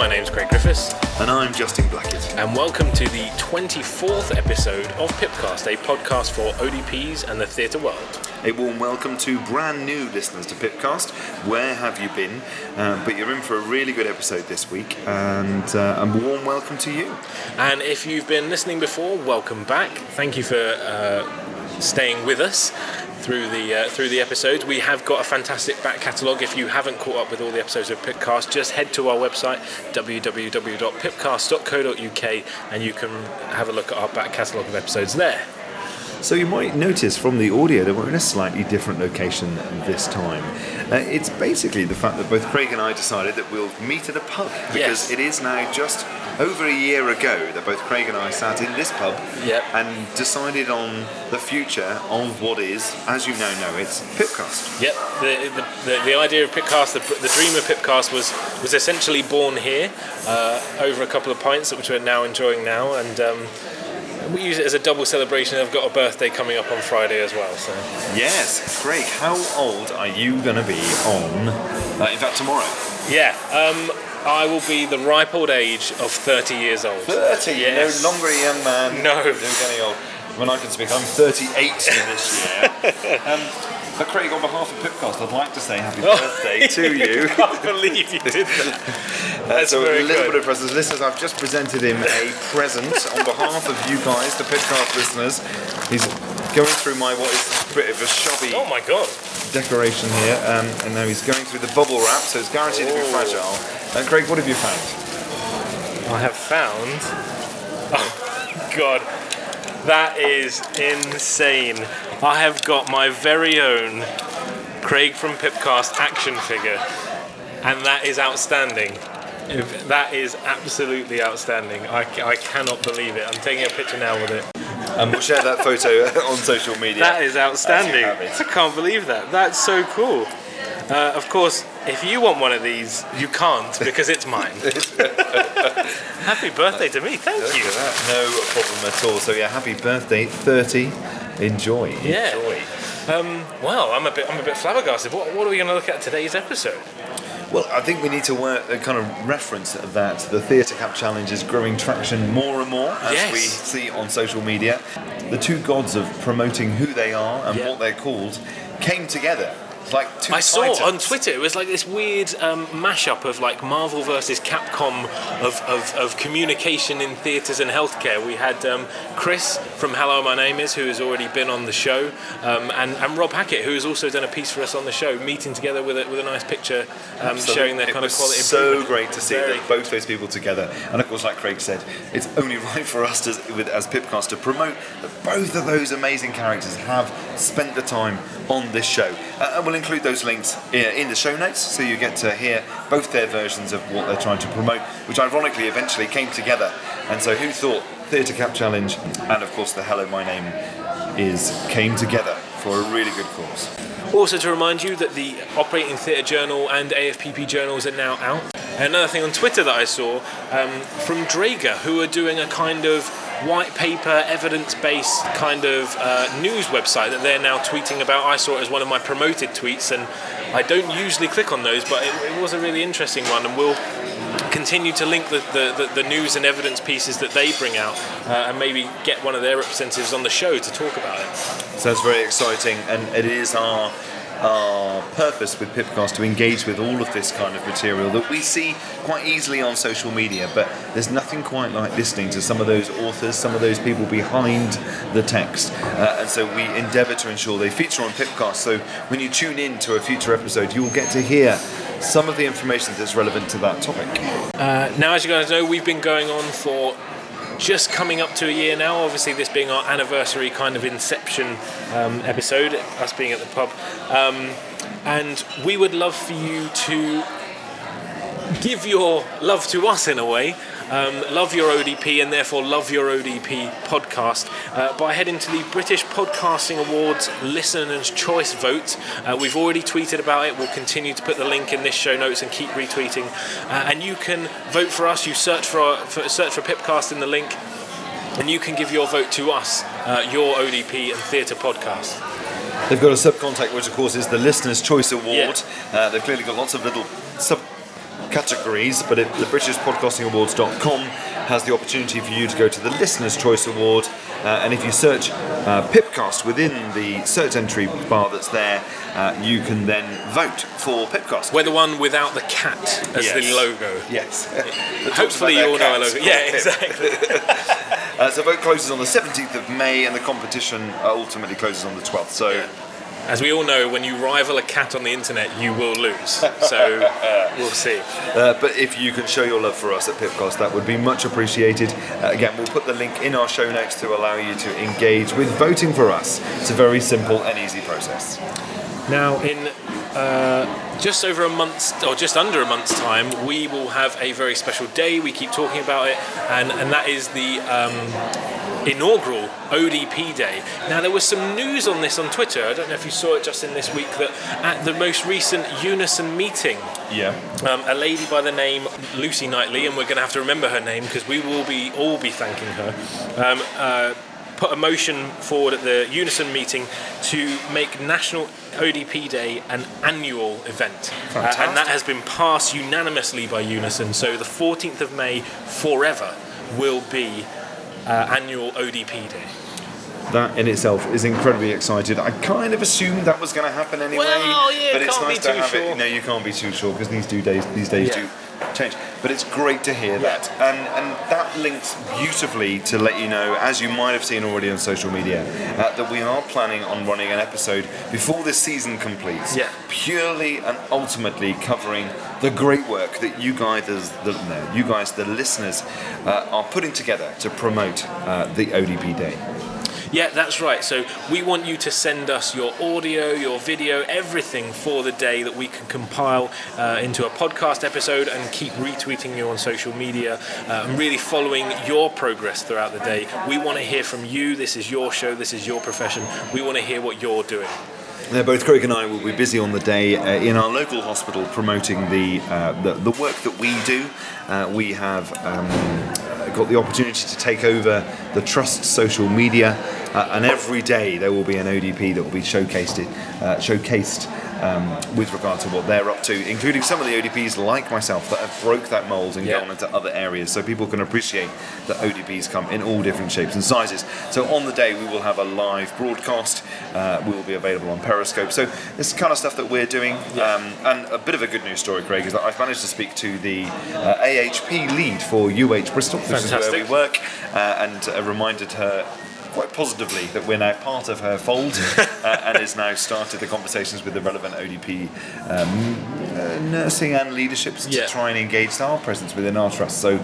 my name's Craig Griffiths, And I'm Justin Blackett. and welcome to the 24th episode of Pipcast, a podcast for ODPs and the theatre world. A warm welcome to brand new listeners to Pipcast. Where have you been? Uh, but you're in for a really good episode this week, and uh, a warm welcome to you. And if you've been listening before, welcome back. Thank you for uh, staying with us through the uh, through the episodes. We have got a fantastic back catalogue. If you haven't caught up with all the episodes of Pipcast, just head to our website www.pipcast.co.uk and you can have a look at our back catalogue of episodes there. So you might notice from the audio that we're in a slightly different location this time. Uh, it's basically the fact that both Craig and I decided that we'll meet at a pub because Yes. it is now just over a year ago that both Craig and I sat in this pub Yep. and decided on the future of what is, as you now know, it's Pipcast. Yep, the, the, the, the idea of Pipcast, the, the dream of Pipcast was, was essentially born here uh, over a couple of pints, which we're now enjoying now, and um, we use it as a double celebration. I've got a birthday coming up on Friday as well, so Yes, Craig, how old are you going to be on, uh, in fact, tomorrow? yeah. Um, I will be the ripe old age of 30 years old. 30, Yes. no longer a young man. No. No getting old. When I can speak, I'm 38 this year. um, but Craig, on behalf of Pipcast, I'd like to say happy birthday to you. I can't believe you did that. That's so very a little good. bit of presents. Listeners, I've just presented him a present on behalf of you guys, the Pipcast listeners. He's going through my what is a bit of a shabby Oh my god. decoration here, um, and now he's going through the bubble wrap, so it's guaranteed to be Oh. fragile. And Craig, what have you found? I have found. Oh, God. That is insane. I have got my very own Craig from Pipcast action figure, and that is outstanding. If- That is absolutely outstanding. I, I cannot believe it. I'm taking a picture now with it. And we'll share that photo on social media. That is outstanding. I can't believe that. That's so cool. Uh, of course, if you want one of these, you can't because it's mine. Happy birthday to me. Thank Look you. No problem at all. So yeah, happy birthday, 30. Enjoy. Yeah. Enjoy. Um, well, I'm a bit, I'm a bit flabbergasted. What, what are we going to look at today's episode? Well, I think we need to work, uh, kind of reference that the Theatre Cap Challenge is growing traction more and more as Yes. we see on social media. The two gods of promoting who they are and Yeah. what they're called came together. Like two I saw titans. on Twitter it was like this weird um, mashup of like Marvel versus Capcom of, of, of communication in theatres and healthcare. We had um, Chris from Hello My Name Is, who has already been on the show, um, and, and Rob Hackett, who has also done a piece for us on the show, meeting together with a, with a nice picture um, showing their it kind of quality. so great to see that both those people together. And of course, like Craig said, it's only right for us to, with, as Pipcast to promote that both of those amazing characters have spent the time on this show. Uh, and we'll include those links in the show notes so you get to hear both their versions of what they're trying to promote, which ironically eventually came together. And so, who thought Theatre Cap Challenge and of course the Hello My Name is came together for a really good cause. Also, to remind you that the Operating Theatre Journal and AFPP journals are now out. Another thing on Twitter that I saw um, from Draeger, who are doing a kind of white paper, evidence based kind of uh, news website that they're now tweeting about. I saw it as one of my promoted tweets, and I don't usually click on those, but it, it was a really interesting one, and we'll continue to link the, the, the, news and evidence pieces that they bring out uh, and maybe get one of their representatives on the show to talk about it. So Sounds very exciting, and it is our our purpose with Pipcast to engage with all of this kind of material that we see quite easily on social media. But there's nothing quite like listening to some of those authors, some of those people behind the text, uh, and so we endeavour to ensure they feature on Pipcast. So when you tune in to a future episode, you will get to hear some of the information that's relevant to that topic. Now, as you guys know, we've been going on for just coming up to a year now. Obviously, this being our anniversary kind of inception um, episode, us being at the pub. Um, and we would love for you to give your love to us in a way. Um, love your ODP and therefore love your ODP podcast uh, by heading to the British Podcasting Awards Listeners' Choice vote. Uh, we've already tweeted about it. We'll continue to put the link in this show notes and keep retweeting. Uh, and you can vote for us. You search for, our, for search for Pipcast in the link. and you can give your vote to us, uh, your ODP and theatre podcast. They've got a sub contact, which of course is the Listener's Choice Award. Yeah. Uh, they've clearly got lots of little subcategories, but it, the BritishPodcastingAwards.com has the opportunity for you to go to the Listener's Choice Award. Uh, and if you search uh, Pipcast within the search entry bar that's there, uh, you can then vote for Pipcast. We're the one without the cat as the logo. Yes. Hopefully you all know our logo. Yeah, exactly. Uh, so vote closes on the 17th of May, and the competition uh, ultimately closes on the 12th. So. Yeah. As we all know, when you rival a cat on the internet, you will lose. So we'll see. Uh, but if you can show your love for us at Pipcast, that would be much appreciated. Uh, again, we'll put the link in our show notes to allow you to engage with voting for us. It's a very simple and easy process. Now, in uh, just over a month's, or just under a month's time, we will have a very special day. We keep talking about it, and, and that is the um, inaugural ODP Day. Now, there was some news on this on Twitter. I don't know if you saw it just in this week that at the most recent Unison meeting, Yeah. um, a lady by the name Lucy Knightley, and we're going to have to remember her name because we will be all be thanking her. Um, uh, put a motion forward at the Unison meeting to make National ODP Day an annual event, Uh, and that has been passed unanimously by Unison. So the 14th of May forever will be uh, annual ODP Day. That in itself is incredibly excited. I kind of assumed that was going to happen anyway. Well, yeah, but it's can't be nice to too have sure. it. No, you can't be too sure because these do days these days Yeah. do change. But it's great to hear that, and and that links beautifully to let you know, as you might have seen already on social media, uh, that we are planning on running an episode before this season completes. Yeah. Purely and ultimately covering the great work that you guys, the, no, you guys, the listeners, uh, are putting together to promote uh, the ODP Day. Yeah, that's right. So we want you to send us your audio, your video, everything for the day that we can compile uh, into a podcast episode and keep retweeting you on social media uh, and really following your progress throughout the day. We want to hear from you. This is your show. This is your profession. We want to hear what you're doing. Now, both Craig and I will be busy on the day uh, in our local hospital promoting the, uh, the the work that we do. Uh, we have um, got the opportunity to take over the Trust social media, uh, and every day there will be an ODP that will be showcased uh, showcased um, with regard to what they're up to, including some of the ODPs like myself that have broke that mould and Yeah. gone into other areas, so people can appreciate that ODPs come in all different shapes and sizes. So on the day we will have a live broadcast. Uh, we will be available on Periscope. So this is the kind of stuff that we're doing. Um, and a bit of a good news story, Craig, is that I've managed to speak to the uh, AHP lead for UH Bristol, which is where we work, uh, and uh, reminded her. Quite positively, that we're now part of her fold, uh, and has now started the conversations with the relevant ODP um, uh, nursing and leaderships Yeah. to try and engage our presence within our trust. So,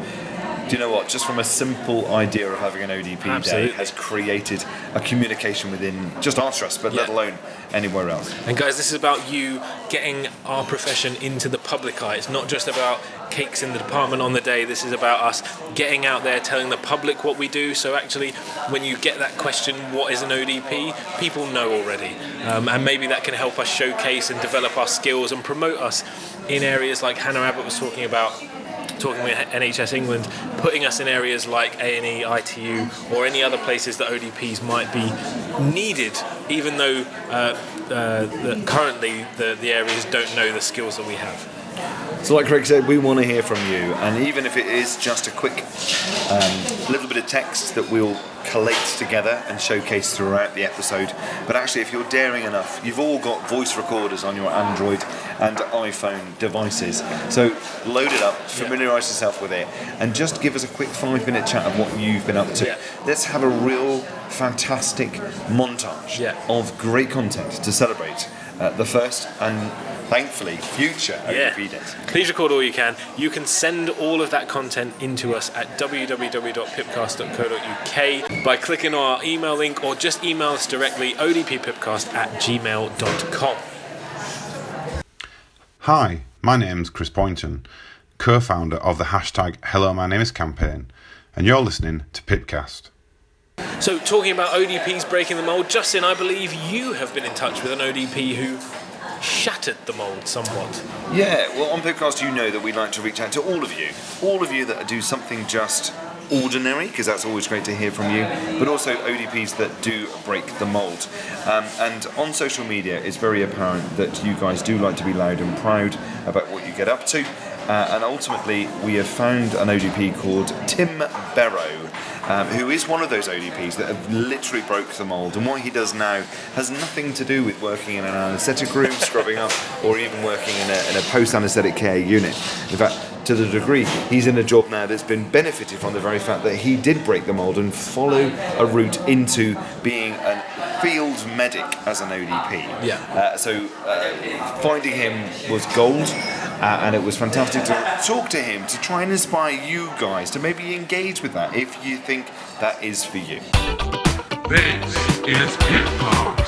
do you know what? Just from a simple idea of having an ODP Absolutely. day has created a communication within just our trust, but let alone anywhere else. And guys, this is about you getting our profession into the public eye. It's not just about cakes in the department on the day. This is about us getting out there, telling the public what we do. So actually, when you get that question, what is an ODP? People know already, um, and maybe that can help us showcase and develop our skills and promote us in areas like Hannah Abbott was talking about talking with NHS England, putting us in areas like A&E, ITU, or any other places that ODPs might be needed, even though uh, uh, currently the, the areas don't know the skills that we have. So, like Craig said, we want to hear from you, and even if it is just a quick um, little bit of text that we'll collate together and showcase throughout the episode. But actually, if you're daring enough, you've all got voice recorders on your Android and iPhone devices. So, load it up, familiarise yourself with it, and just give us a quick five minute chat of what you've been up to. Yeah. Let's have a real fantastic montage Yeah. of great content to celebrate uh, the first and thankfully future Yeah. ODP days. Please record all you can. You can send all of that content into us at www.pipcast.co.uk by clicking on our email link or just email us directly odppipcast at gmail.com. Hi, my name's Chris Pointon, co founder of the hashtag Hello My Name Is campaign, and you're listening to Pipcast. So, talking about ODPs breaking the mould, Justin, I believe you have been in touch with an ODP who shattered the mould somewhat. Yeah, well, on podcast, you know that we like to reach out to all of you, all of you that do something just ordinary, because that's always great to hear from you, but also ODPs that do break the mould. Um, and on social media, it's very apparent that you guys do like to be loud and proud about what you get up to. Uh, and ultimately, we have found an ODP called Tim Barrow, um, who is one of those ODPs that have literally broke the mould. And what he does now has nothing to do with working in an anaesthetic room, scrubbing up, or even working in a, in a post anaesthetic care unit. In fact, to the degree he's in a job now that's been benefited from the very fact that he did break the mould and follow a route into being a field medic as an ODP. Yeah. Uh, so uh, finding him was gold. Uh, and it was fantastic to talk to him to try and inspire you guys to maybe engage with that if you think that is for you. This is Pitbox.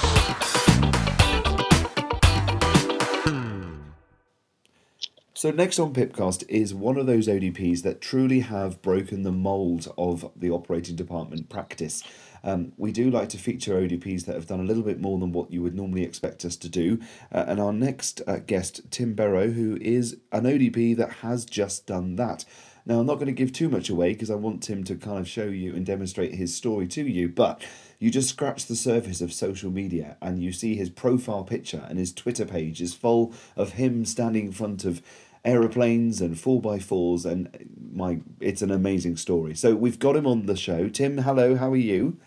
So next on Pipcast is one of those ODPs that truly have broken the mould of the operating department practice. Um, we do like to feature ODPs that have done a little bit more than what you would normally expect us to do. Uh, and our next uh, guest, Tim Barrow, who is an ODP that has just done that. Now, I'm not going to give too much away because I want Tim to kind of show you and demonstrate his story to you, but you just scratch the surface of social media and you see his profile picture and his Twitter page is full of him standing in front of aeroplanes and 4x4s and my it's an amazing story. So we've got him on the show. Tim, hello, how are you?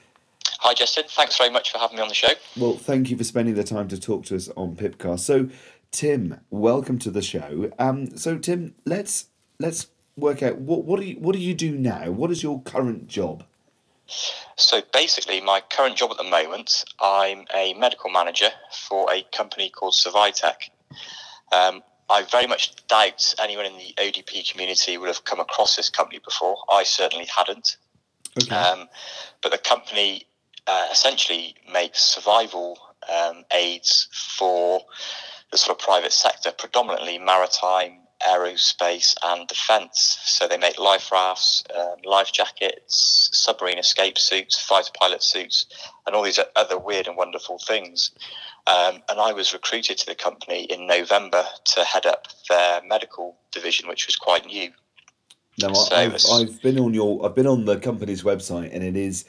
Hi, Justin. Thanks very much for having me on the show. Well, thank you for spending the time to talk to us on Pipcast. So, Tim, welcome to the show. Um, so Tim, let's let's work out what what do you what do you do now? What is your current job? So, basically, my current job at the moment, I'm a medical manager for a company called Survitec. Um, I very much doubt anyone in the ODP community would have come across this company before. I certainly hadn't. Okay. Um, but the company uh, essentially makes survival um, aids for the sort of private sector, predominantly maritime, aerospace, and defence. So they make life rafts, um, life jackets, submarine escape suits, fighter pilot suits, and all these other weird and wonderful things. Um, and I was recruited to the company in November to head up their medical division, which was quite new. Now, So I've, I've been on your I've been on the company's website and it is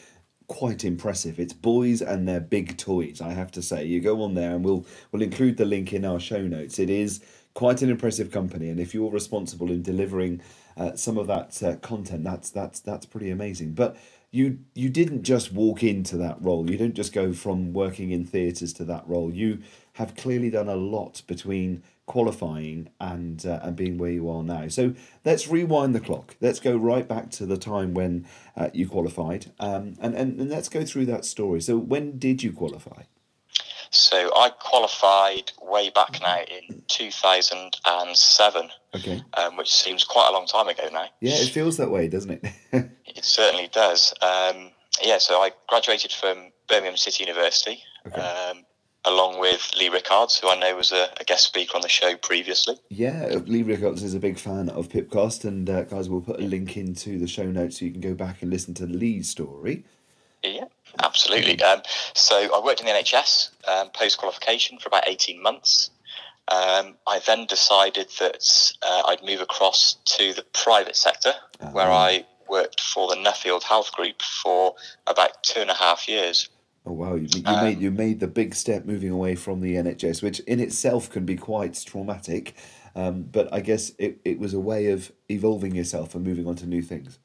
quite impressive. It's boys and their big toys. I have to say, you go on there and we'll we'll include the link in our show notes. It is quite an impressive company, and if you're responsible in delivering uh, some of that uh, content, that's that's that's pretty amazing. But you you didn't just walk into that role. You don't just go from working in theatres to that role. You have clearly done a lot between qualifying and uh, and being where you are now. So let's rewind the clock. Let's go right back to the time when uh, you qualified, um, and, and and let's go through that story. So when did you qualify? So I qualified way back now in 2007, Okay. um, which seems quite a long time ago now. Yeah, it feels that way, doesn't it? It certainly does. Um, yeah, so I graduated from Birmingham City University, Okay. um, along with Lee Rickards, who I know was a, a guest speaker on the show previously. yeah, Lee Rickards is a big fan of Pipcast, and uh, guys, we'll put a link into the show notes so you can go back and listen to Lee's story. Yeah, absolutely. Um, so I worked in the NHS um, post qualification for about 18 months. Um, I then decided that uh, I'd move across to the private sector, where Ah. I worked for the Nuffield Health Group for about two and a half years. Oh wow, you, you Um, made you made the big step moving away from the NHS, which in itself can be quite traumatic. Um, but I guess it, it was a way of evolving yourself and moving on to new things.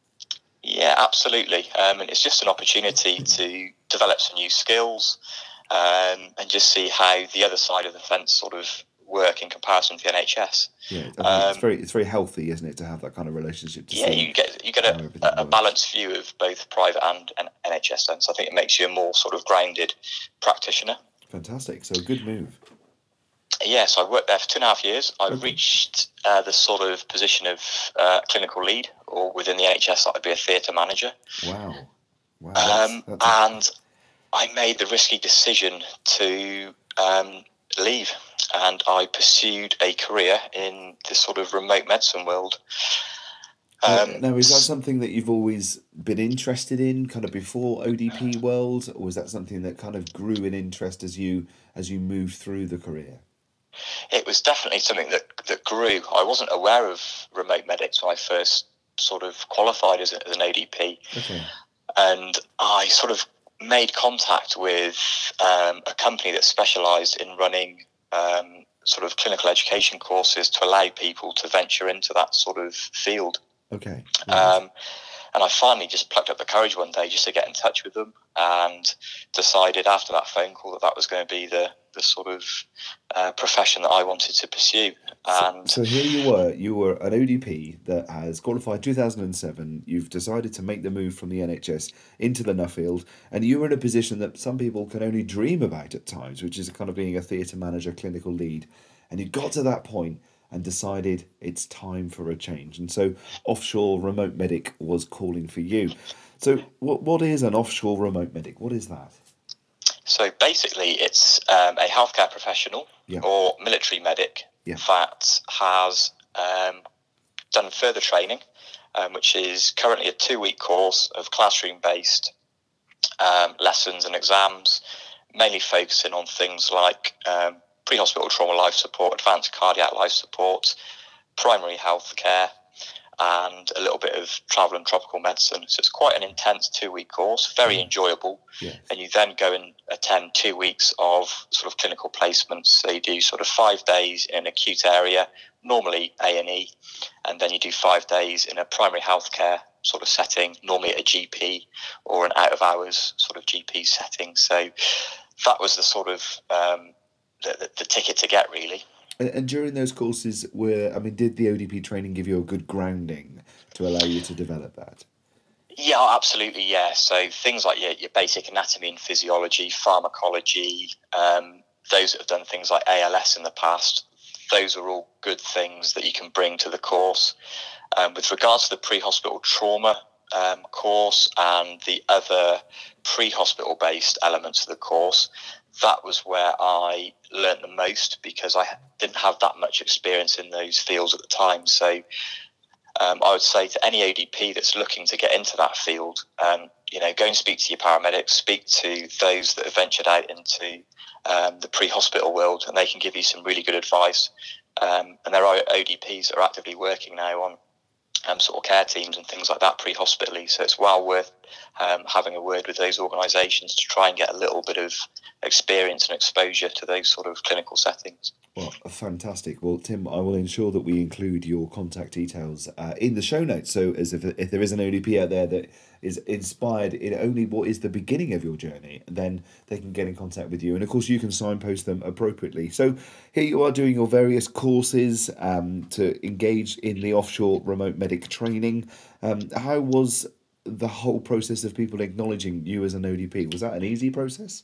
Yeah, absolutely. Um, and it's just an opportunity to develop some new skills um, and just see how the other side of the fence sort of work in comparison to the NHS. Yeah, think it's Um, very it's very healthy, isn't it, to have that kind of relationship? To Yeah, you get you get a, a balanced view of both private and, and NHS sense. I think it makes you a more sort of grounded practitioner. fantastic. So good move. Yeah, so I worked there for two and a half years. I reached uh, the sort of position of uh, clinical lead, or within the NHS, that would be a theatre manager. Wow, wow. That's, Um, that's and I made the risky decision to um, leave, and I pursued a career in this sort of remote medicine world. Now- Um, now, is that something that you've always been interested in, kind of before ODP world, or was that something that kind of grew in interest as you as you moved through the career? it was definitely something that, that grew. I wasn't aware of remote medics when I first sort of qualified as, a, as an ODP. Okay. and I sort of made contact with um, a company that specialised in running um, sort of clinical education courses to allow people to venture into that sort of field. Okay. Um, and I finally just plucked up the courage one day just to get in touch with them and decided after that phone call that that was going to be the, the sort of uh, profession that I wanted to pursue. And So here you were, you were an ODP that has qualified 2007. You've decided to make the move from the NHS into the Nuffield, and you were in a position that some people can only dream about at times, which is kind of being a theatre manager, clinical lead. And you got to that point and decided it's time for a change. And so offshore remote medic was calling for you. So what what is an offshore remote medic? What is that? So basically, it's um, a healthcare professional Yeah. or military medic Yeah. that has um, done further training, um, which is currently a two week course of classroom based um, lessons and exams, mainly focusing on things like um, pre hospital trauma life support, advanced cardiac life support, primary health care. And a little bit of travel and tropical medicine. So it's quite an intense two week course, very enjoyable Yeah. and you then go and attend two weeks of sort of clinical placements. So you do sort of five days in an acute area, normally A and E, and then you do five days in a primary healthcare sort of setting, normally at a GP or an out of hours sort of GP setting. So that was the sort of um, the, the, the ticket to get really. And, and during those courses, were I mean, did the ODP training give you a good grounding to allow you to develop that? Yeah, absolutely. Yeah. So things like your, your basic anatomy and physiology, pharmacology, um, those that have done things like ALS in the past, those are all good things that you can bring to the course. Um, with regards to the pre-hospital trauma um, course and the other pre-hospital based elements of the course, that was where I learnt the most because I didn't have that much experience in those fields at the time. So um, I would say to any ODP that's looking to get into that field, um, you know, go and speak to your paramedics, speak to those that have ventured out into um, the pre-hospital world, and they can give you some really good advice. Um, and there are ODPs that are actively working now on um, sort of care teams and things like that pre-hospitally. So it's well worth um, having a word with those organisations to try and get a little bit of experience and exposure to those sort of clinical settings. Well, fantastic. Well, Tim, I will ensure that we include your contact details uh, in the show notes. So, as if, if there is an ODP out there that is inspired in only what is the beginning of your journey, then they can get in contact with you. And of course, you can signpost them appropriately. So, here you are doing your various courses um, to engage in the offshore remote medic training. Um, how was the whole process of people acknowledging you as an ODP? Was that an easy process?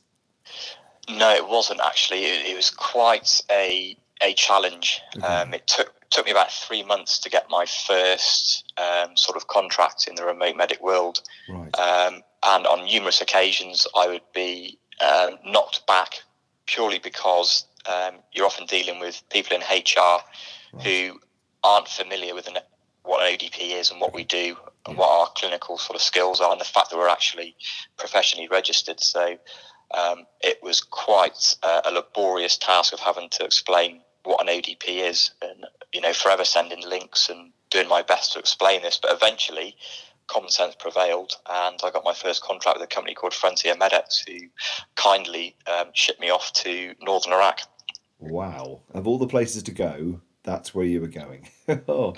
No, it wasn't actually. It, it was quite a a challenge. Um, it took took me about three months to get my first um, sort of contract in the remote medic world, Right. um, and on numerous occasions I would be um, knocked back purely because um, you're often dealing with people in HR who aren't familiar with an, what an ODP is and what we do and what our clinical sort of skills are, and the fact that we're actually professionally registered. So um, it was quite uh, a laborious task of having to explain what an ODP is, and you know, forever sending links and doing my best to explain this. But eventually, common sense prevailed, and I got my first contract with a company called Frontier Medics, who kindly um, shipped me off to northern Iraq. Wow. Of all the places to go, that's where you were going. oh.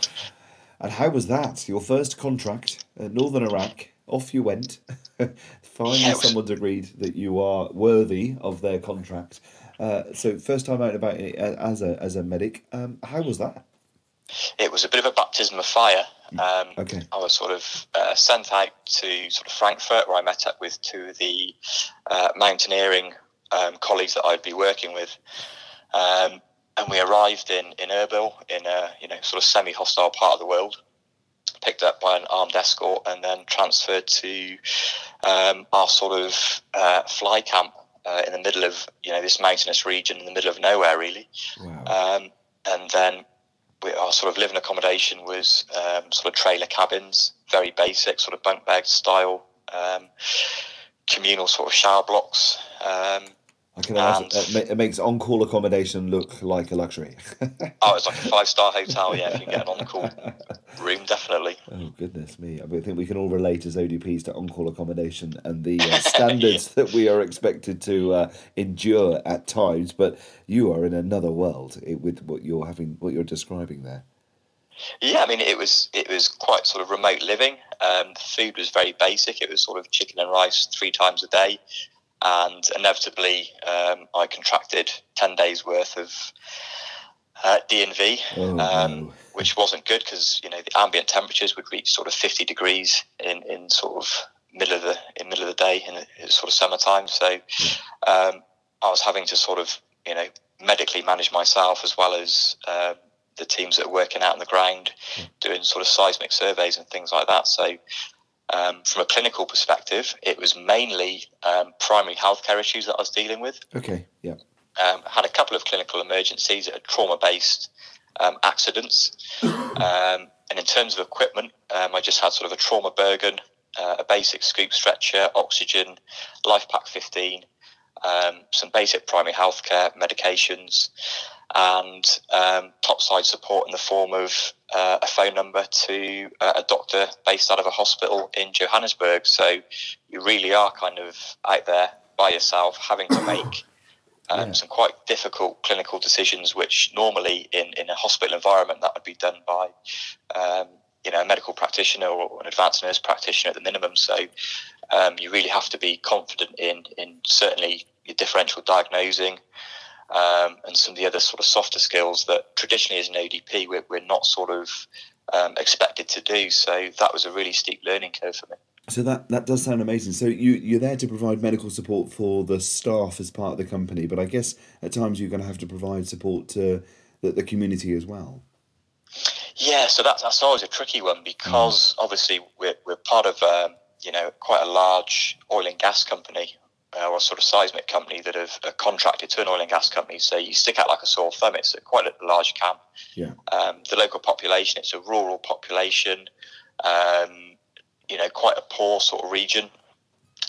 And how was that? Your first contract at Northern Iraq, off you went. Finally, Yeah, was- someone's agreed that you are worthy of their contract. Uh, so, first time out about it as a, as a medic. Um, how was that? It was a bit of a baptism of fire. Um, Okay. I was sort of uh, sent out to sort of Frankfurt, where I met up with two of the uh, mountaineering um, colleagues that I'd be working with. Um, and we arrived in, in Erbil, in a you know sort of semi-hostile part of the world. Picked up by an armed escort and then transferred to um, our sort of uh, fly camp uh, in the middle of you know this mountainous region in the middle of nowhere, really. Wow. Um, and then we, our sort of living accommodation was um, sort of trailer cabins, very basic, sort of bunk bed style, um, communal sort of shower blocks. Um, I can imagine it, it makes on-call accommodation look like a luxury. Oh, it's like a five star hotel. Yeah, if you get an on call room, definitely. oh goodness me! I think we can all relate as ODPs to on-call accommodation and the uh, standards that we are expected to uh, endure at times. But you are in another world eh, with what you're having, what you're describing there. Yeah, I mean, it was it was quite sort of remote living. Um, the food was very basic. It was sort of chicken and rice three times a day, and inevitably, um, I contracted ten days worth of uh, D&V, Oh, um, which wasn't good because you know the ambient temperatures would reach sort of fifty degrees in, in sort of middle of the in middle of the day in sort of summertime. So um, I was having to sort of you know medically manage myself as well as um, the teams that are working out on the ground, doing sort of seismic surveys and things like that. So. Um, from a clinical perspective, it was mainly um, primary healthcare issues that I was dealing with Okay. Yeah. um, had a couple of clinical emergencies trauma based um, accidents. Um, and in terms of equipment, um, I just had sort of a trauma Bergen, uh, a basic scoop stretcher, oxygen, Lifepak 15, um, some basic primary healthcare medications, and um, topside support in the form of uh, a phone number to uh, a doctor based out of a hospital in Johannesburg. So you really are kind of out there by yourself, having to make um, Yeah. some quite difficult clinical decisions, which normally in, in a hospital environment that would be done by um, you know a medical practitioner or an advanced nurse practitioner at the minimum. So um, you really have to be confident in in certainly your differential diagnosing. Um, and some of the other sort of softer skills that traditionally as an ODP we're, we're not sort of um, expected to do. So that was a really steep learning curve for me. So that that does sound amazing. So you you're there to provide medical support for the staff as part of the company, but I guess at times you're going to have to provide support to the, the community as well. Yeah, so that's that's always a tricky one because obviously we're we're part of um, you know quite a large oil and gas company uh, or sort of seismic company that have uh, contracted to an oil and gas company. So you stick out like a sore thumb. It's a quite a large camp. Yeah. Um, the local population, it's a rural population. Um, you know, quite a poor sort of region.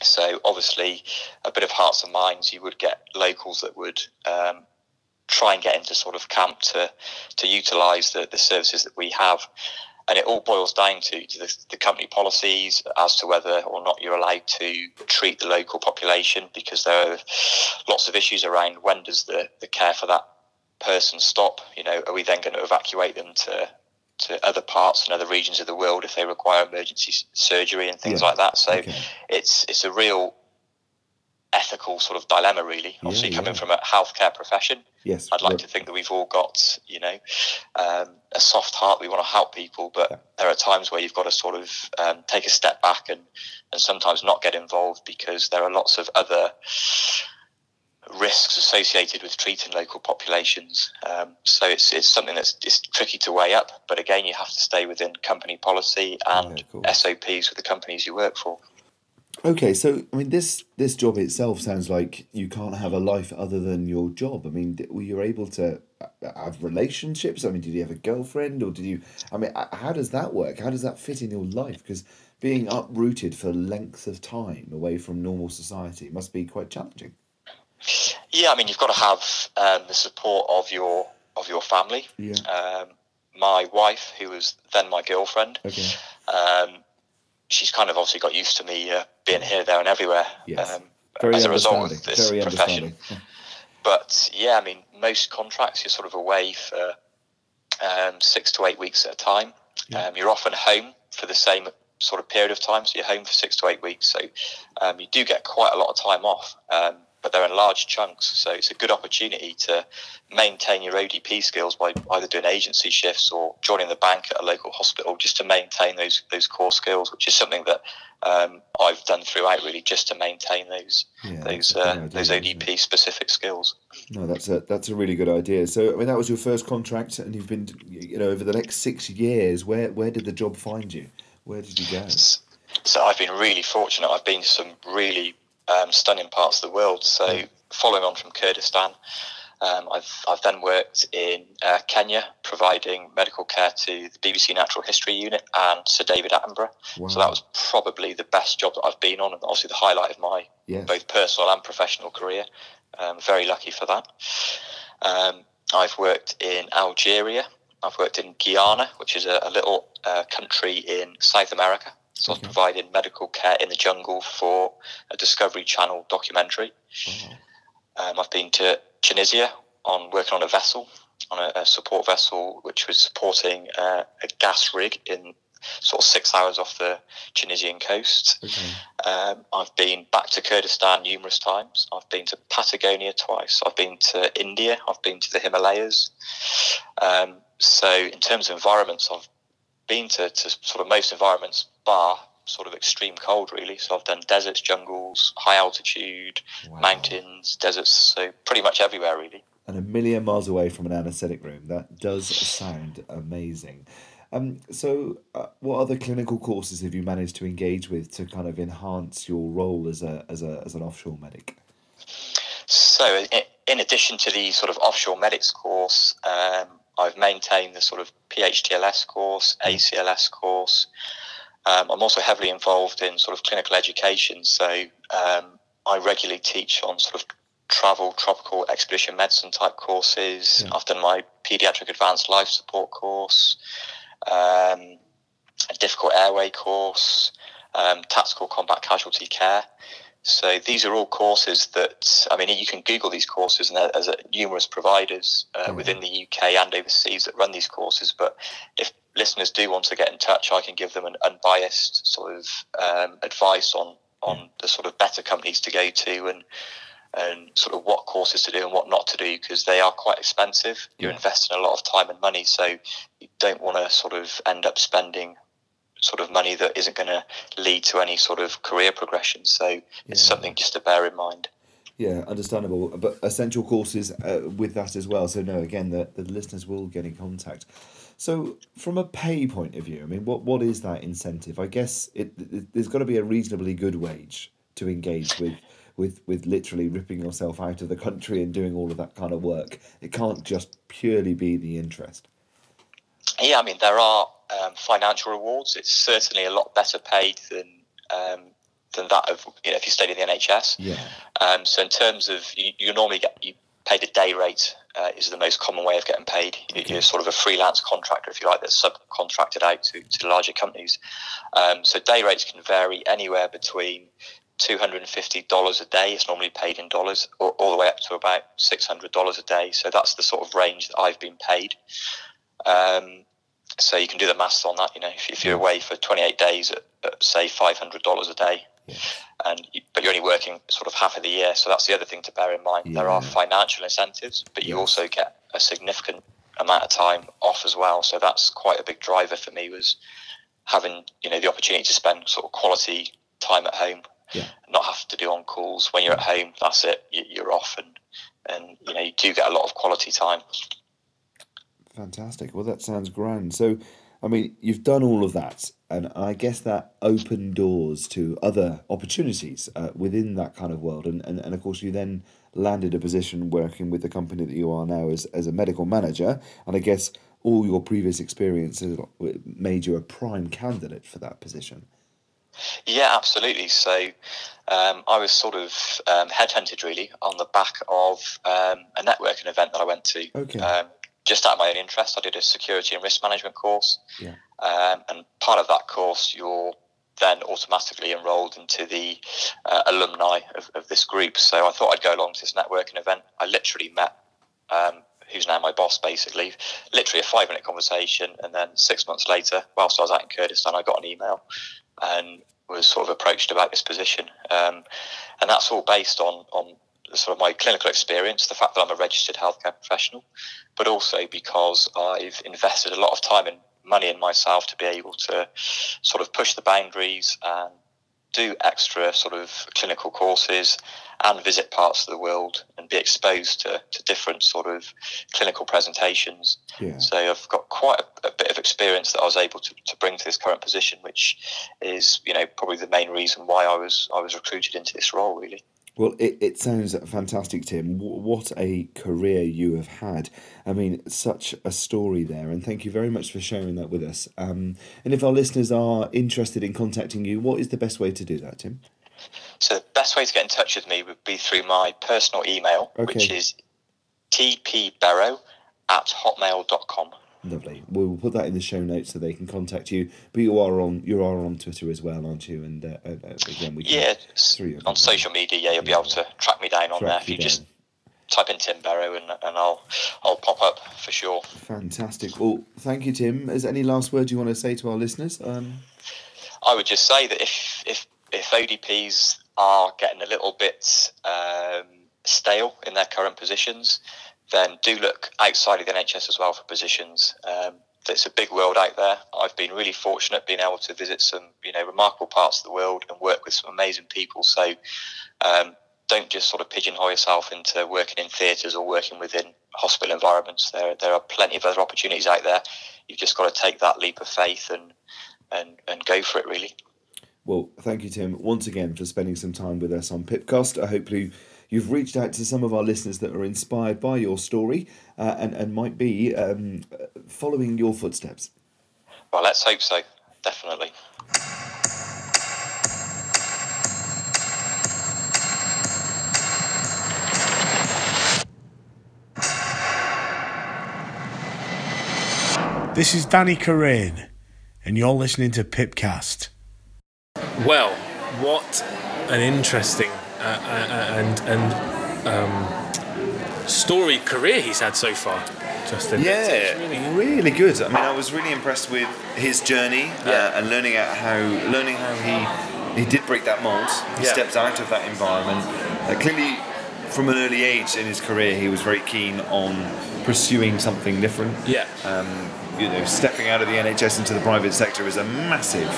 So obviously, a bit of hearts and minds. You would get locals that would um, try and get into sort of camp to to utilise the, the services that we have. And it all boils down to, to the, the company policies as to whether or not you're allowed to treat the local population because there are lots of issues around when does the, the care for that person stop? You know, are we then going to evacuate them to, to other parts and other regions of the world if they require emergency surgery and things Yeah. like that? So Okay. it's it's a real ethical sort of dilemma, really. Obviously, Yeah, coming yeah. from a healthcare profession, Yes. I'd like to think that we've all got, you know, um, a soft heart. We want to help people, but there are times where you've got to sort of um, take a step back and, and sometimes not get involved because there are lots of other risks associated with treating local populations. Um, so it's, it's something that's it's tricky to weigh up. But again, you have to stay within company policy and Yeah. SOPs with the companies you work for. Okay, so I mean, this this job itself sounds like you can't have a life other than your job. I mean, were you able to uh, have relationships? I mean, did you have a girlfriend, or did you? I mean, uh, how does that work? How does that fit in your life? Because being uprooted for lengths of time away from normal society must be quite challenging. Yeah, I mean, you've got to have um, the support of your of your family. Yeah. Um, my wife, who was then my girlfriend, Okay. um, she's kind of obviously got used to me uh, being here, there, and everywhere. Yes. Um, Very as a result of this Very profession. understanding. But yeah, I mean, most contracts you're sort of away for um, six to eight weeks at a time. Yeah. Um, you're often home for the same sort of period of time, so you're home for six to eight weeks. So um, you do get quite a lot of time off, um, but they're in large chunks. So it's a good opportunity to maintain your ODP skills by either doing agency shifts or joining the bank at a local hospital, just to maintain those those core skills, which is something that um, I've done throughout, really, just to maintain those Yeah, those that's a good uh, those? ODP specific skills. No, that's a that's a really good idea. So, I mean, that was your first contract, and you've been, you know, over the next six years. Where where did the job find you? Where did you go? So I've been really fortunate. I've been to some really um, stunning parts of the world. So following on from Kurdistan, um, I've I've then worked in uh, Kenya, providing medical care to the BBC Natural History Unit and Sir David Attenborough. Wow. So that was probably the best job that I've been on, and obviously the highlight of my Yes. both personal and professional career. Um, very lucky for that. Um, I've worked in Algeria. I've worked in Guyana, which is a, a little uh, country in South America. So I was providing medical care in the jungle for a Discovery Channel documentary. Um, I've been to Tunisia on working on a vessel, on a, a support vessel, which was supporting uh, a gas rig in sort of six hours off the Tunisian coast. Um, I've been back to Kurdistan numerous times. I've been to Patagonia twice. I've been to India. I've been to the Himalayas. Um, so, in terms of environments, I've been to, to sort of most environments, bar sort of extreme cold, really. So, I've done deserts, jungles, high altitude, Wow. mountains, deserts. So, pretty much everywhere, really. and a million miles away from an anaesthetic room. That does sound amazing. Um, so, uh, what other clinical courses have you managed to engage with to kind of enhance your role as a as a as an offshore medic? So, in, in addition to the sort of offshore medics course, um, I've maintained the sort of PHTLS course, ACLS course. Um, I'm also heavily involved in sort of clinical education. So, um, I regularly teach on sort of travel, tropical expedition medicine type courses. Yeah. I've done my pediatric advanced life support course, um, a difficult airway course, um, tactical combat casualty care. So these are all courses that I mean you can Google these courses and there- there's numerous providers uh, within the UK and overseas that run these courses. But if listeners do want to get in touch, I can give them an unbiased sort of um, advice on on the sort of better companies to go to and and sort of what courses to do and what not to do because they are quite expensive. You're investing a lot of time and money, so you don't want to sort of end up spending sort of money that isn't going to lead to any sort of career progression. So it's something just to bear in mind. Yeah, understandable. But essential courses uh, with that as well. So no, again, the, the listeners will get in contact. So from a pay point of view, I mean, what what is that incentive? I guess it, it there's got to be a reasonably good wage to engage with. With, with literally ripping yourself out of the country and doing all of that kind of work, it can't just purely be the interest. Yeah, I mean there are um, financial rewards. It's certainly a lot better paid than um, than that of you know if you stayed in the NHS. Yeah, Um, so in terms of you, you normally get you paid a day rate uh, is the most common way of getting paid. You- You're sort of a freelance contractor, if you like, that's subcontracted out to, to larger companies. Um, so day rates can vary anywhere between two hundred and fifty dollars a day. It's normally paid in dollars, or all the way up to about six hundred dollars a day. So that's the sort of range that I've been paid. Um, so you can do the maths on that. You know, if, if you're away for 28 days at, at say $500 a day, and you, but you're only working sort of half of the year, so that's the other thing to bear in mind. There are financial incentives, but you also get a significant amount of time off as well. So that's quite a big driver for me was having you know the opportunity to spend sort of quality time at home, Yeah. not have to do on calls. When you're at home, that's it. You, you're off, and and you know you do get a lot of quality time. Fantastic. Well, that sounds grand. So, I mean, you've done all of that, and I guess that opened doors to other opportunities uh, within that kind of world. And, and, and of course, you then landed a position working with the company that you are now as, as a medical manager. And I guess all your previous experiences made you a prime candidate for that position. Yeah, absolutely. So um, I was sort of um, headhunted really on the back of um, a networking event that I went to. Okay. Just out of my own interest, I did a security and risk management course. Yeah. Um, and part of that course, you're then automatically enrolled into the uh, alumni of, of this group. So I thought I'd go along to this networking event. I literally met um, who's now my boss, basically. Literally a five minute conversation. And then six months later, whilst I was out in Kurdistan, I got an email and was sort of approached about this position. Um, and that's all based on, on sort of my clinical experience, the fact that I'm a registered healthcare professional, but also because I've invested a lot of time and money in myself to be able to sort of push the boundaries and do extra sort of clinical courses and visit parts of the world and be exposed to, to different sort of clinical presentations. Yeah. So I've got quite a, a bit of experience that I was able to, to bring to this current position, which is, you know, probably the main reason why I was I was recruited into this role really. Well, it, it sounds fantastic, Tim. W- What a career you have had. I mean, such a story there, and thank you very much for sharing that with us. Um, and if our listeners are interested in contacting you, what is the best way to do that, Tim? So the best way to get in touch with me would be through my personal email, which is tpbarrow at hotmail.com. Lovely. We'll put that in the show notes so they can contact you. But you are on you are on Twitter as well, aren't you? And uh, uh, uh, again, we Yeah, on social media, yeah, you'll be able to track me down on Track there. If you you just type in Tim Barrow and, and I'll I'll pop up for sure. Fantastic. Well, thank you, Tim. Is there any last words you want to say to our listeners? Um, I would just say that if if if ODPs are getting a little bit um, stale in their current positions, then do look outside of the NHS as well for positions. Um, there's a big world out there. I've been really fortunate being able to visit some you know remarkable parts of the world and work with some amazing people. So um, don't just sort of pigeonhole yourself into working in theatres or working within hospital environments. There there are plenty of other opportunities out there. You've just got to take that leap of faith and and, and go for it really. Well, thank you, Tim, once again for spending some time with us on Pipcast. I hope you, you've reached out to some of our listeners that are inspired by your story uh, and, and might be um, uh, following your footsteps. Well, let's hope so. Definitely. This is Danny Corain, and you're listening to Pipcast. Well, what an interesting and and um, storied career he's had so far, Justin. It's- it's Yeah, really- really good. I mean, I was really impressed with his journey Yeah. uh, and learning out how learning how he he did break that mold. He Yeah. stepped out of that environment. Uh, clearly, from an early age in his career, he was very keen on pursuing something different. Yeah. Um, you know, stepping out of the NHS into the private sector is a massive,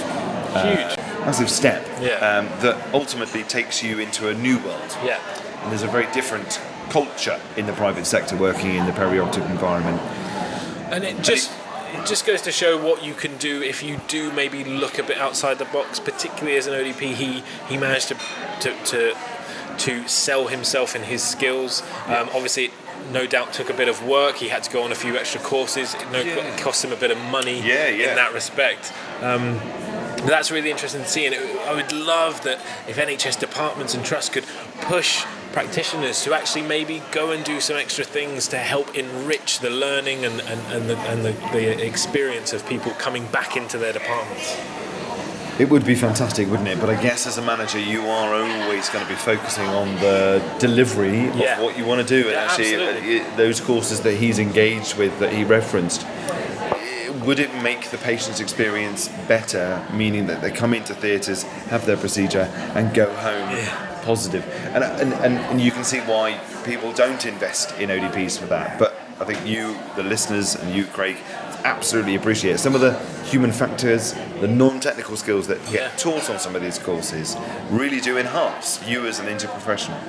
Huge. Massive step. Yeah. Um, that ultimately takes you into a new world. Yeah. And there's a very different culture in the private sector working in the perioptic environment. And it just it just goes to show what you can do if you do maybe look a bit outside the box. Particularly as an ODP, he he managed to to to, to sell himself and his skills. Um, obviously. it No doubt took a bit of work. He had to go on a few extra courses. It, no, Yeah. cost him a bit of money Yeah, in that respect. Um, that's really interesting to see, and it, I would love that if NHS departments and trusts could push practitioners to actually maybe go and do some extra things to help enrich the learning and, and, and, the, and the, the experience of people coming back into their departments. It would be fantastic, wouldn't it? But I guess as a manager, you are always going to be focusing on the delivery Yeah. of what you want to do. And Yeah, actually, absolutely. uh, those courses that he's engaged with, that he referenced, would it make the patient's experience better? Meaning that they come into theatres, have their procedure, and go home positive. And, and, and, and you can see why people don't invest in ODPs for that. But I think you, the listeners, and you, Craig, absolutely appreciate some of the human factors, the non-technical skills that Yeah. get taught on some of these courses really do enhance you as an interprofessional.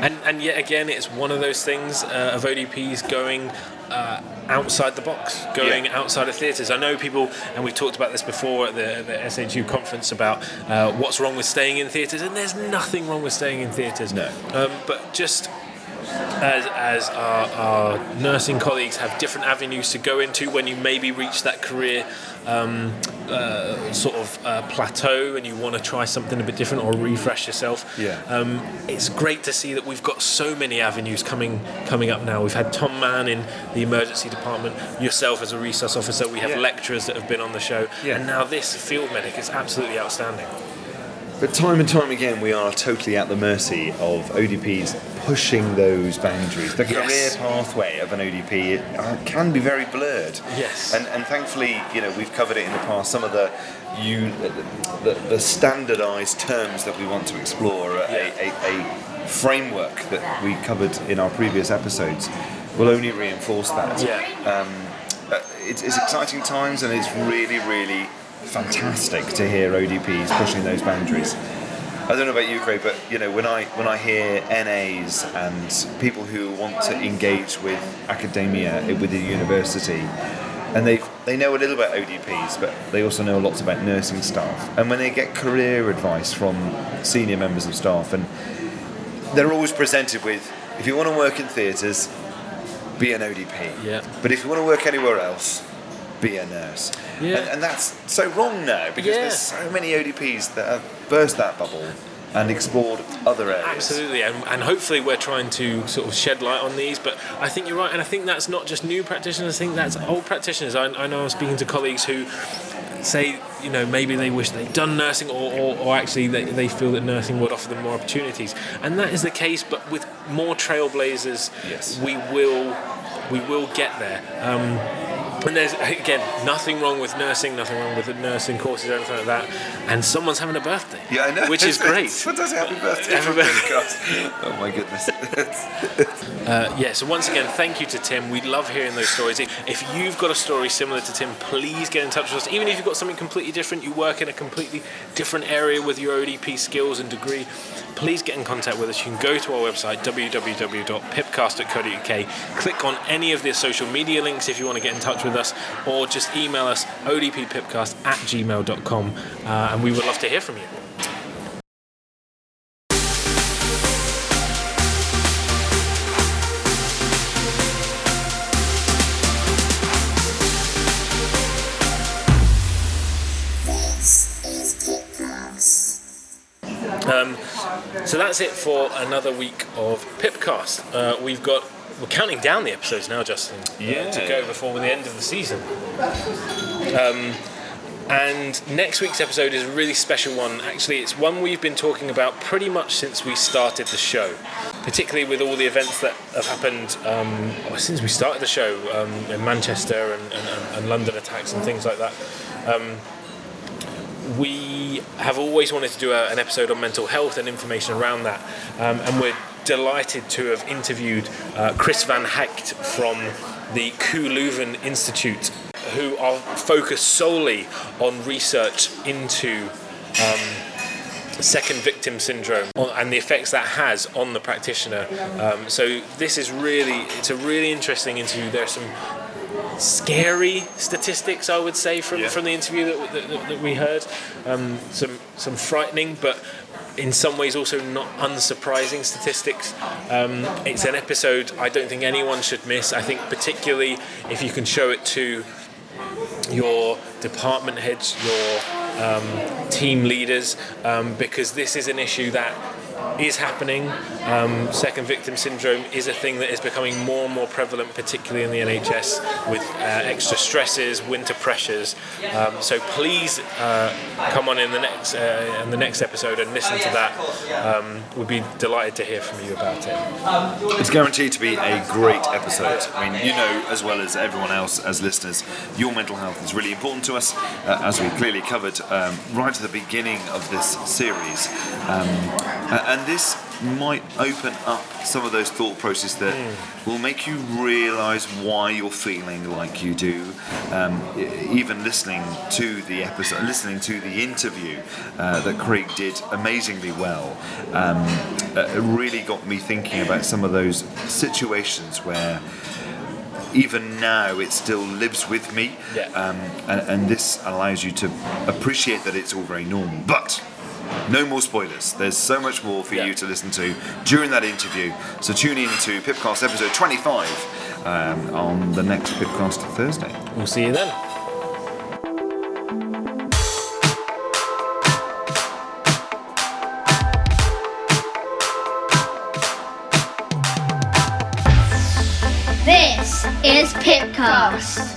And, and yet again, it's one of those things uh, of ODPs going uh, outside the box, going Yeah. outside of theatres. I know people, and we've talked about this before at the, the SHU conference about uh, what's wrong with staying in theatres, and there's nothing wrong with staying in theatres. No. Um, but just as, as our, our nursing colleagues have different avenues to go into when you maybe reach that career um, uh, sort of uh, plateau and you want to try something a bit different or refresh yourself. Yeah. Um, it's great to see that we've got so many avenues coming coming up now. We've had Tom Mann in the emergency department, yourself as a resource officer. We have Yeah. lecturers that have been on the show, Yeah. and now this field medic is absolutely outstanding. But time and time again, we are totally at the mercy of ODPs pushing those boundaries. The career pathway of an ODP uh, can be very blurred. Yes. And, and thankfully, you know, we've covered it in the past. Some of the you the, the standardised terms that we want to explore, a, a, a framework that we covered in our previous episodes, will only reinforce that. Yeah. Um, uh, it's, it's exciting times, and it's really, really fantastic to hear ODPs pushing those boundaries. I don't know about you, Craig, but you know when I when I hear NAs and people who want to engage with academia with the university, and they they know a little about ODPs, but they also know lots about nursing staff, and when they get career advice from senior members of staff, and they're always presented with, if you want to work in theatres, be an ODP. Yeah. But if you want to work anywhere else, be a nurse. Yeah. And, and that's so wrong now because Yeah. there's so many ODPs that have burst that bubble and explored other areas. Absolutely, and, and hopefully we're trying to sort of shed light on these. But I think you're right, and I think that's not just new practitioners. I think that's old practitioners. I, I know I'm speaking to colleagues who say, you know, maybe they wish they'd done nursing, or, or, or actually they, they feel that nursing would offer them more opportunities, and that is the case. But with more trailblazers, Yes. we will we will get there. Um, and there's again nothing wrong with nursing, nothing wrong with the nursing courses or anything like that. And someone's having a birthday, Yeah, I know. which is great. Fantastic. Happy birthday. Happy birthday. Oh my goodness. Uh, yeah, so once again, thank you to Tim. We love hearing those stories. If, if you've got a story similar to Tim, please get in touch with us. Even if you've got something completely different, you work in a completely different area with your ODP skills and degree, please get in contact with us. You can go to our website, www.pipcast.co.uk, click on any of the social media links if you want to get in touch with us, or just email us odppipcast at gmail.com, uh, and we would love to hear from you. Um, so that's it for another week of Pipcast. Uh, we've got we're counting down the episodes now, Justin. uh, Yeah. to go before the end of the season. Um, and next week's episode is a really special one. Actually, it's one we've been talking about pretty much since we started the show, particularly with all the events that have happened um, since we started the show um, in Manchester and, and, and London attacks and things like that. Um, we have always wanted to do a, an episode on mental health and information around that, um, and we're delighted to have interviewed uh, Kris Vanhaecht from the KU Leuven Institute, who are focused solely on research into um, second victim syndrome and the effects that has on the practitioner. Um, so this is really, it's a really interesting interview. There are some scary statistics, I would say, from, Yeah. from the interview that, that, that we heard. Um, some some frightening, but in some ways also not unsurprising statistics. Um, it's an episode I don't think anyone should miss. I think particularly if you can show it to your department heads, your um, team leaders, um, because this is an issue that is happening. Um, second victim syndrome is a thing that is becoming more and more prevalent, particularly in the NHS, with uh, extra stresses, winter pressures. Um, so please uh, come on in the next uh, in the next episode and listen to that. Um, we'd be delighted to hear from you about it. It's guaranteed to be a great episode. I mean, you know as well as everyone else as listeners, your mental health is really important to us, uh, as we clearly covered um, right at the beginning of this series. A- and this might open up some of those thought processes that will make you realise why you're feeling like you do. Um, even listening to the episode, listening to the interview uh, that Craig did amazingly well, um, uh, it really got me thinking about some of those situations where even now it still lives with me Yeah. um, and, and this allows you to appreciate that it's all very normal but no more spoilers there's so much more for Yeah. you to listen to during that interview so tune in to pipcast episode 25 um, on the next pipcast thursday We'll see you then. This is Pipcast.